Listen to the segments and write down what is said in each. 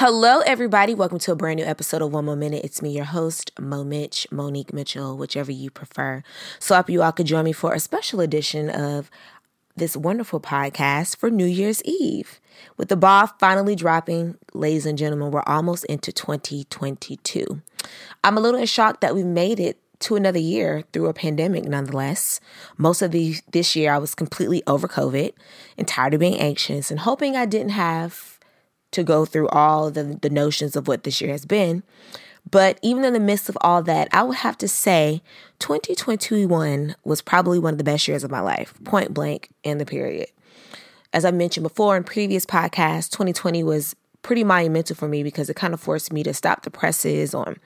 Hello, everybody. Welcome to a brand new episode of One More Minute. It's me, your host, Mo Mitch, Monique Mitchell, whichever you prefer. So, I hope you all could join me for a special edition of this wonderful podcast for New Year's Eve. With the ball finally dropping, ladies and gentlemen, we're almost into 2022. I'm a little in shock that we made it to another year through a pandemic nonetheless. Most of the this year I was completely over COVID and tired of being anxious and hoping I didn't have to go through all the, the notions of what this year has been. But even in the midst of all that, I would have to say 2021 was probably one of the best years of my life, point blank in the period. As I mentioned before in previous podcasts, 2020 was pretty monumental for me because it kind of forced me to stop the presses on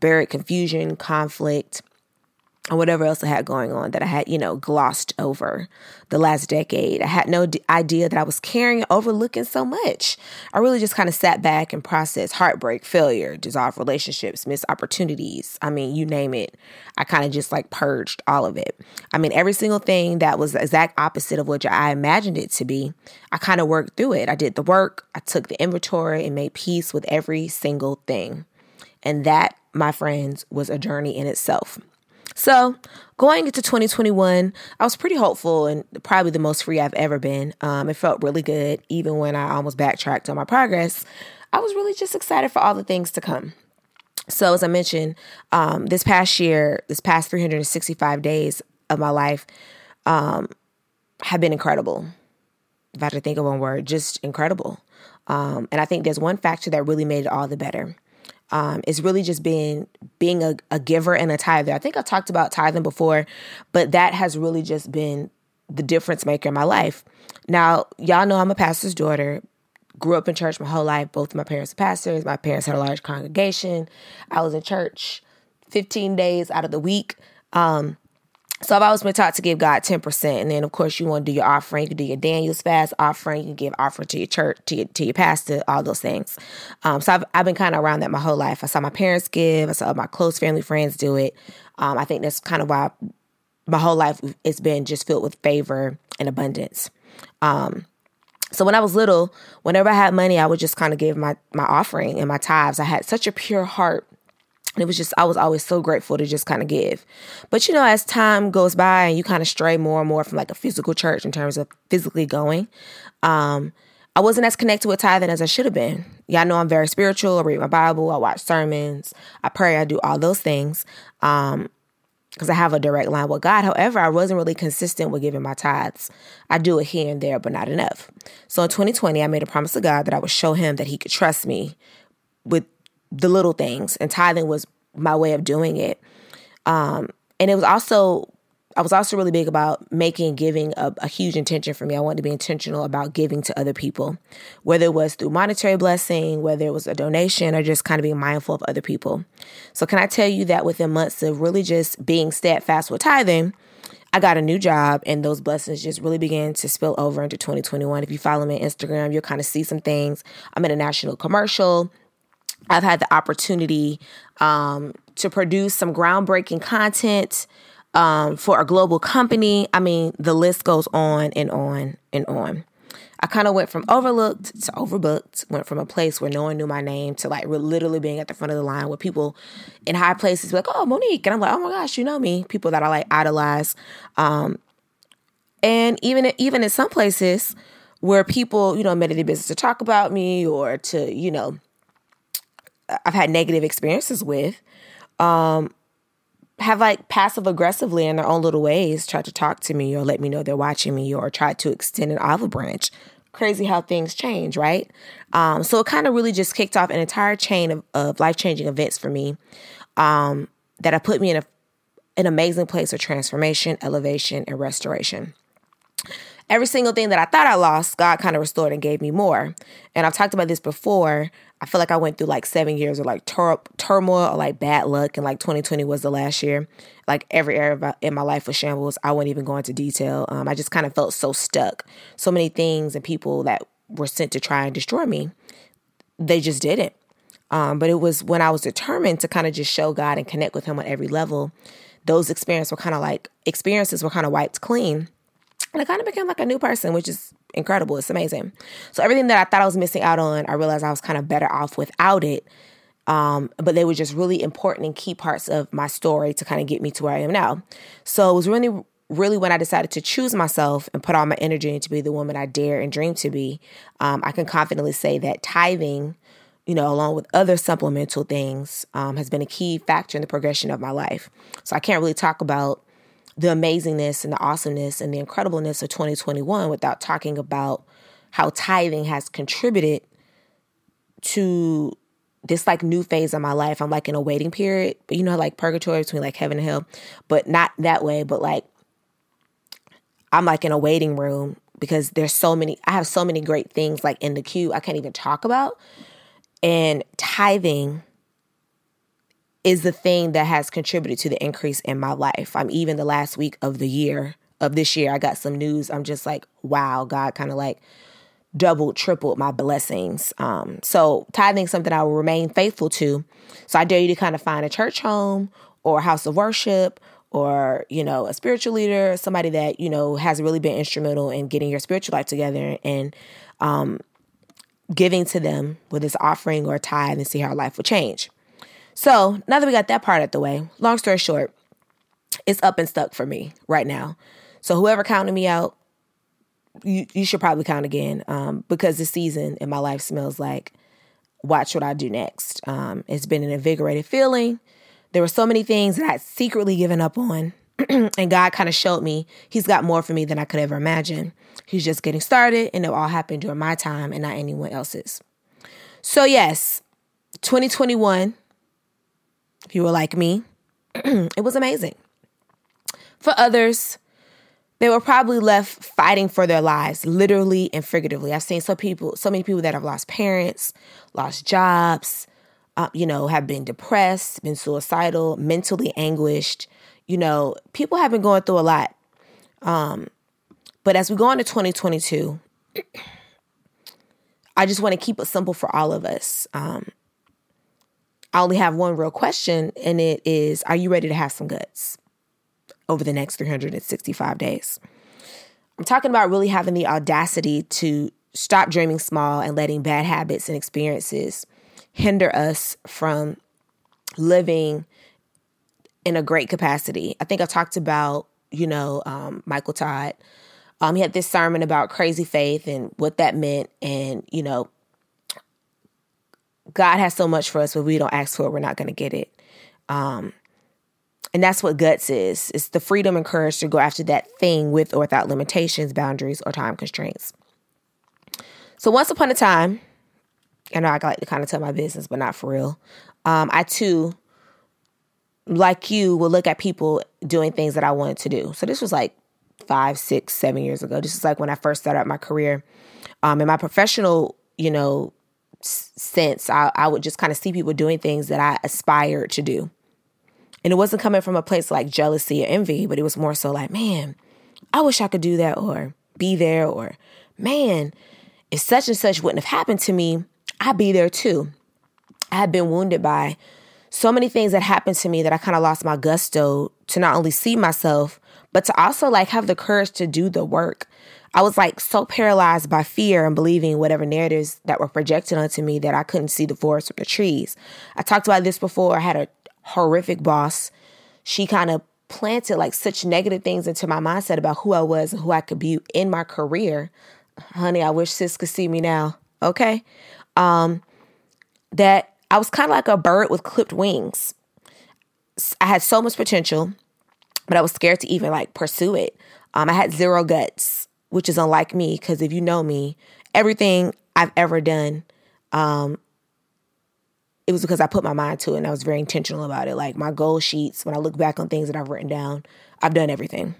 buried confusion, conflict, and whatever else I had going on that I had, you know, glossed over the last decade. I had no d- idea that I was carrying, overlooking so much. I really just kind of sat back and processed heartbreak, failure, dissolved relationships, missed opportunities. I mean, you name it. I kind of just like purged all of it. I mean, every single thing that was the exact opposite of what I imagined it to be, I kind of worked through it. I did the work, I took the inventory and made peace with every single thing. And that, my friends, was a journey in itself. So, going into 2021, I was pretty hopeful and probably the most free I've ever been. Um, it felt really good, even when I almost backtracked on my progress. I was really just excited for all the things to come. So, as I mentioned, um, this past year, this past 365 days of my life um, have been incredible. If I had to think of one word, just incredible. Um, and I think there's one factor that really made it all the better um, is really just being being a, a giver and a tither. I think I talked about tithing before, but that has really just been the difference maker in my life. Now, y'all know I'm a pastor's daughter. Grew up in church my whole life. Both my parents are pastors. My parents had a large congregation. I was in church 15 days out of the week. Um, so I've always been taught to give God 10%. And then of course you want to do your offering. You can do your Daniel's fast offering. You can give offering to your church, to your, to your pastor, all those things. Um, so I've, I've been kind of around that my whole life. I saw my parents give. I saw my close family friends do it. Um, I think that's kind of why my whole life it's been just filled with favor and abundance. Um, so when I was little, whenever I had money, I would just kind of give my, my offering and my tithes. I had such a pure heart it was just, I was always so grateful to just kind of give. But you know, as time goes by and you kind of stray more and more from like a physical church in terms of physically going, um, I wasn't as connected with tithing as I should have been. Y'all know I'm very spiritual. I read my Bible, I watch sermons, I pray, I do all those things. Um, because I have a direct line with God. However, I wasn't really consistent with giving my tithes. I do it here and there, but not enough. So in 2020, I made a promise to God that I would show him that he could trust me with the little things, and tithing was my way of doing it. Um, and it was also I was also really big about making giving a, a, huge intention for me. I wanted to be intentional about giving to other people, whether it was through monetary blessing, whether it was a donation, or just kind of being mindful of other people. So, can I tell you that within months of really just being steadfast with tithing, I got a new job, and those blessings just really began to spill over into 2021. If you follow me on Instagram, you'll kind of see some things. I'm in a national commercial. I've had the opportunity um, to produce some groundbreaking content um, for a global company. I mean, the list goes on and on and on. I kind of went from overlooked to overbooked, went from a place where no one knew my name to like literally being at the front of the line with people in high places like, oh, Monique. And I'm like, oh my gosh, you know me. People that I like idolize. Um, and even, even in some places where people, you know, made it a business to talk about me or to, you know, I've had negative experiences with um, have like passive aggressively in their own little ways tried to talk to me or let me know they're watching me or tried to extend an olive branch. Crazy how things change, right? Um, so it kind of really just kicked off an entire chain of, of life changing events for me um, that have put me in a, an amazing place of transformation, elevation, and restoration every single thing that I thought I lost, God kind of restored and gave me more. And I've talked about this before. I feel like I went through like seven years of like tur- turmoil or like bad luck, and like 2020 was the last year. Like every area in my life was shambles. I won't even go into detail. Um, I just kind of felt so stuck. So many things and people that were sent to try and destroy me, they just didn't. Um, but it was when I was determined to kind of just show God and connect with Him on every level. Those experiences were kind of like experiences were kind of wiped clean and I kind of became like a new person, which is incredible. It's amazing. So everything that I thought I was missing out on, I realized I was kind of better off without it. Um, but they were just really important and key parts of my story to kind of get me to where I am now. So it was really, really when I decided to choose myself and put all my energy into be the woman I dare and dream to be. Um, I can confidently say that tithing, you know, along with other supplemental things, um, has been a key factor in the progression of my life. So I can't really talk about the amazingness and the awesomeness and the incredibleness of 2021 without talking about how tithing has contributed to this like new phase of my life. I'm like in a waiting period, but you know, like purgatory between like heaven and hell, but not that way, but like I'm like in a waiting room because there's so many, I have so many great things like in the queue I can't even talk about. And tithing is the thing that has contributed to the increase in my life. I'm even the last week of the year of this year, I got some news. I'm just like, wow, God kind of like doubled, tripled my blessings. Um, so tithing is something I will remain faithful to. So I dare you to kind of find a church home or a house of worship or, you know, a spiritual leader, somebody that, you know, has really been instrumental in getting your spiritual life together and um, giving to them with this offering or tithe and see how life will change. So now that we got that part out the way, long story short, it's up and stuck for me right now. So whoever counted me out, you, you should probably count again um, because this season in my life smells like watch what I do next. Um, it's been an invigorated feeling. There were so many things that I'd secretly given up on. and God kind of showed me He's got more for me than I could ever imagine. He's just getting started, and it all happened during my time and not anyone else's. So, yes, 2021 you were like me, it was amazing. For others, they were probably left fighting for their lives, literally and figuratively. I've seen so people, so many people that have lost parents, lost jobs, uh, you know, have been depressed, been suicidal, mentally anguished. You know, people have been going through a lot. Um, but as we go into 2022, I just want to keep it simple for all of us. Um, I only have one real question, and it is Are you ready to have some guts over the next 365 days? I'm talking about really having the audacity to stop dreaming small and letting bad habits and experiences hinder us from living in a great capacity. I think I talked about, you know, um, Michael Todd. Um, he had this sermon about crazy faith and what that meant, and you know, God has so much for us, but we don't ask for it, we're not going to get it. Um, and that's what guts is. It's the freedom and courage to go after that thing with or without limitations, boundaries, or time constraints. So once upon a time, I know I like to kind of tell my business, but not for real. Um, I too, like you, will look at people doing things that I wanted to do. So this was like five, six, seven years ago. This is like when I first started my career. Um, in my professional, you know, sense, I, I would just kind of see people doing things that I aspired to do. And it wasn't coming from a place like jealousy or envy, but it was more so like, man, I wish I could do that or be there, or man, if such and such wouldn't have happened to me, I'd be there too. I had been wounded by so many things that happened to me that I kind of lost my gusto to not only see myself, but to also like have the courage to do the work I was like so paralyzed by fear and believing whatever narratives that were projected onto me that I couldn't see the forest or the trees. I talked about this before. I had a horrific boss. She kind of planted like such negative things into my mindset about who I was and who I could be in my career. Honey, I wish sis could see me now. Okay. Um, that I was kind of like a bird with clipped wings. I had so much potential, but I was scared to even like pursue it. Um, I had zero guts which is unlike me because if you know me, everything I've ever done, um, it was because I put my mind to it and I was very intentional about it. Like my goal sheets, when I look back on things that I've written down, I've done everything.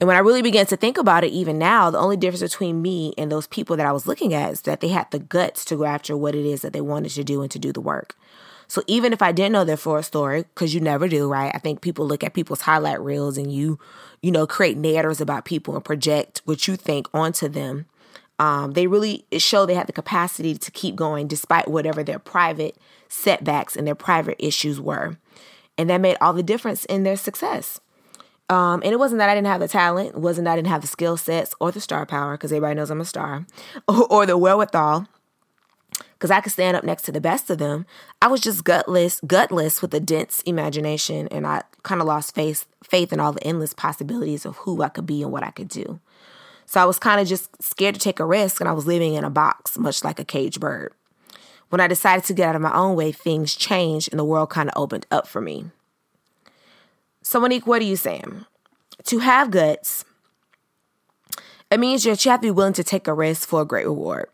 And when I really began to think about it, even now, the only difference between me and those people that I was looking at is that they had the guts to go after what it is that they wanted to do and to do the work. So even if I didn't know their full story, because you never do, right? I think people look at people's highlight reels and you, you know, create narratives about people and project what you think onto them. Um, they really show they have the capacity to keep going despite whatever their private setbacks and their private issues were. And that made all the difference in their success. Um, and it wasn't that I didn't have the talent, wasn't that I didn't have the skill sets or the star power, because everybody knows I'm a star, or, or the wherewithal, because I could stand up next to the best of them. I was just gutless, gutless with a dense imagination, and I kind of lost faith, faith in all the endless possibilities of who I could be and what I could do. So I was kind of just scared to take a risk, and I was living in a box, much like a caged bird. When I decided to get out of my own way, things changed, and the world kind of opened up for me. So, Monique, what are you saying? To have guts, it means you have to be willing to take a risk for a great reward.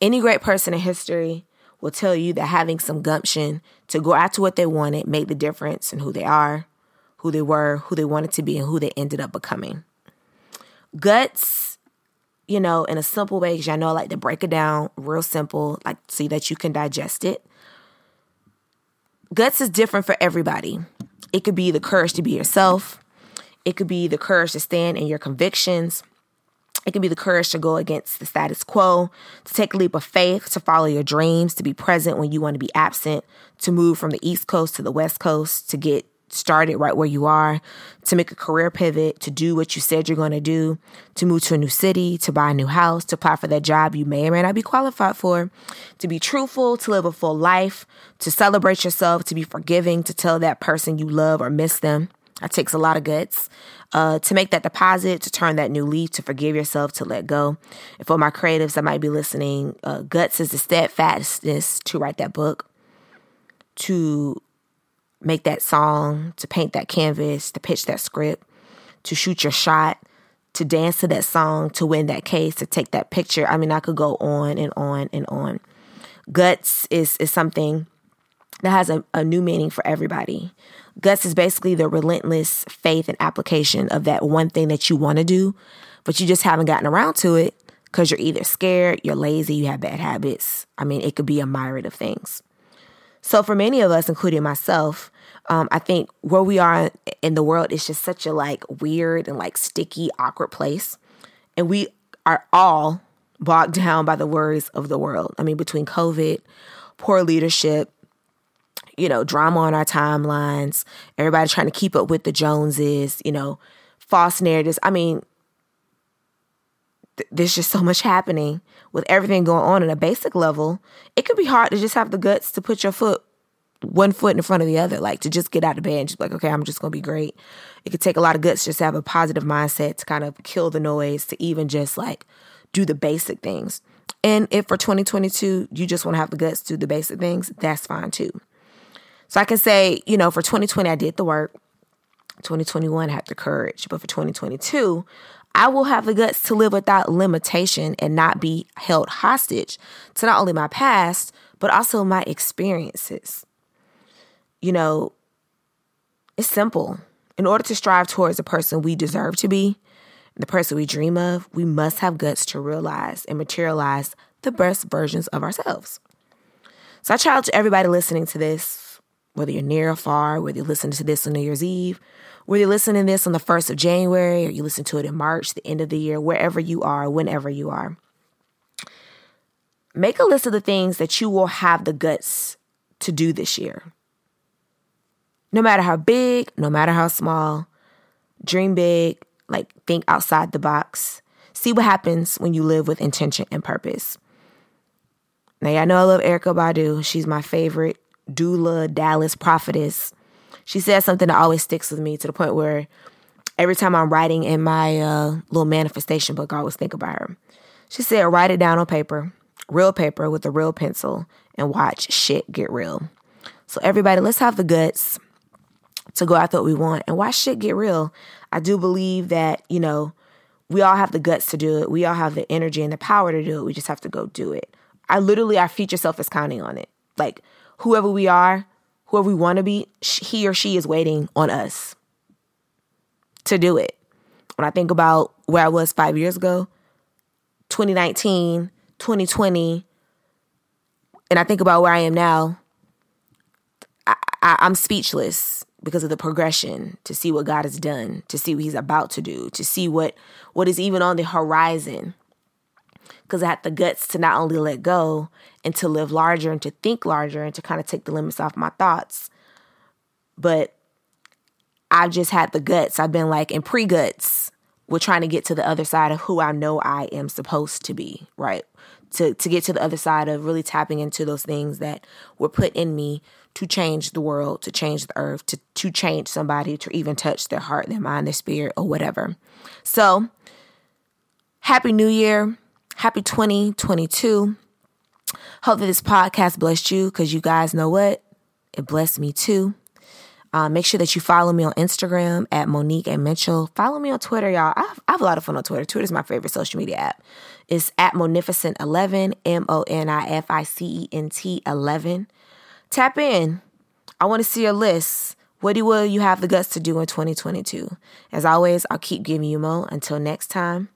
Any great person in history will tell you that having some gumption to go after what they wanted made the difference in who they are, who they were, who they wanted to be, and who they ended up becoming. Guts, you know, in a simple way, because I know I like to break it down real simple, like so that you can digest it. Guts is different for everybody. It could be the courage to be yourself. It could be the courage to stand in your convictions. It can be the courage to go against the status quo, to take a leap of faith, to follow your dreams, to be present when you want to be absent, to move from the East Coast to the West Coast, to get started right where you are, to make a career pivot, to do what you said you're going to do, to move to a new city, to buy a new house, to apply for that job you may or may not be qualified for, to be truthful, to live a full life, to celebrate yourself, to be forgiving, to tell that person you love or miss them. That takes a lot of guts. Uh, to make that deposit, to turn that new leaf, to forgive yourself, to let go. And for my creatives that might be listening, uh, guts is the steadfastness to write that book, to make that song, to paint that canvas, to pitch that script, to shoot your shot, to dance to that song, to win that case, to take that picture. I mean, I could go on and on and on. Guts is is something that has a, a new meaning for everybody. Guts is basically the relentless faith and application of that one thing that you want to do, but you just haven't gotten around to it because you're either scared, you're lazy, you have bad habits. I mean, it could be a myriad of things. So for many of us, including myself, um, I think where we are in the world is just such a like weird and like sticky, awkward place. And we are all bogged down by the worries of the world. I mean, between COVID, poor leadership, you know, drama on our timelines, everybody trying to keep up with the Joneses, you know, false narratives. I mean, th- there's just so much happening with everything going on at a basic level, it could be hard to just have the guts to put your foot one foot in front of the other, like to just get out of bed and just like, okay, I'm just gonna be great. It could take a lot of guts just to have a positive mindset to kind of kill the noise, to even just like do the basic things. And if for 2022 you just want to have the guts to do the basic things, that's fine too. So I can say, you know, for 2020 I did the work. 2021 I had the courage, but for 2022 I will have the guts to live without limitation and not be held hostage to not only my past, but also my experiences. You know, it's simple. In order to strive towards the person we deserve to be, the person we dream of, we must have guts to realize and materialize the best versions of ourselves. So I challenge everybody listening to this, whether you're near or far, whether you're listening to this on New Year's Eve, whether you're listening to this on the 1st of January or you listen to it in March, the end of the year, wherever you are, whenever you are, make a list of the things that you will have the guts to do this year. No matter how big, no matter how small, dream big, like think outside the box. See what happens when you live with intention and purpose. Now, y'all know I love Erykah Badu. She's my favorite doula, Dallas prophetess she says something that always sticks with me to the point where every time I'm writing in my uh, little manifestation book, I always think about her. She said, write it down on paper, real paper with a real pencil, and watch shit get real. So, everybody, let's have the guts to go after what we want and watch shit get real. I do believe that, you know, we all have the guts to do it. We all have the energy and the power to do it. We just have to go do it. I literally, our future self is counting on it. Like, whoever we are, whoever we want to be, he or she is waiting on us to do it. When I think about where I was five years ago, 2019, 2020, and I think about where I am now, I, I'm speechless because of the progression to see what God has done, to see what He's about to do, to see what what is even on the horizon because I had the guts to not only let go and to live larger and to think larger and to kind of take the limits off my thoughts. But I've just had the guts. I've been like in pre guts. We're trying to get to the other side of who I know I am supposed to be, right? To to get to the other side of really tapping into those things that were put in me to change the world, to change the earth, to to change somebody, to even touch their heart, their mind, their spirit, or whatever. So, happy New Year, happy 2022. Hope that this podcast blessed you because you guys know what? It blessed me too. Uh, make sure that you follow me on Instagram at Monique and Mitchell. Follow me on Twitter, y'all. I have, I have a lot of fun on Twitter. Twitter is my favorite social media app. It's at Monificent11, M O N I F I C E N T 11. Tap in. I want to see your list. What do will you have the guts to do in 2022? As always, I'll keep giving you more. Until next time,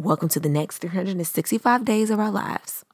welcome to the next 365 days of our lives.